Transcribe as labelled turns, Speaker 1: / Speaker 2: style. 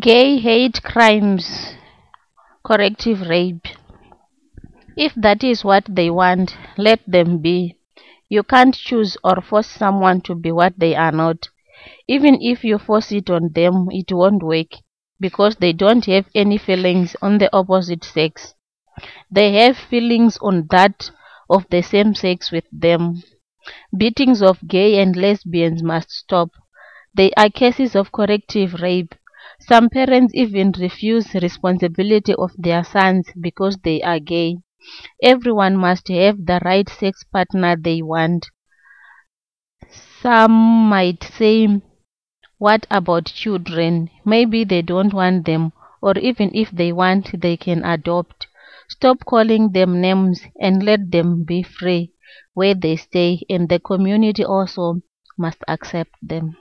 Speaker 1: Gay hate crimes, corrective rape. If that is what they want, let them be. You can't choose or force someone to be what they are not. Even if you force it on them, it won't work because they don't have any feelings on the opposite sex. They have feelings on that of the same sex with them. Beatings of gay and lesbians must stop. They are cases of corrective rape. Some parents even refuse responsibility of their sons because they are gay. Everyone must have the right sex partner they want. Some might say, What about children? Maybe they don't want them, or even if they want, they can adopt. Stop calling them names and let them be free where they stay, and the community also must accept them.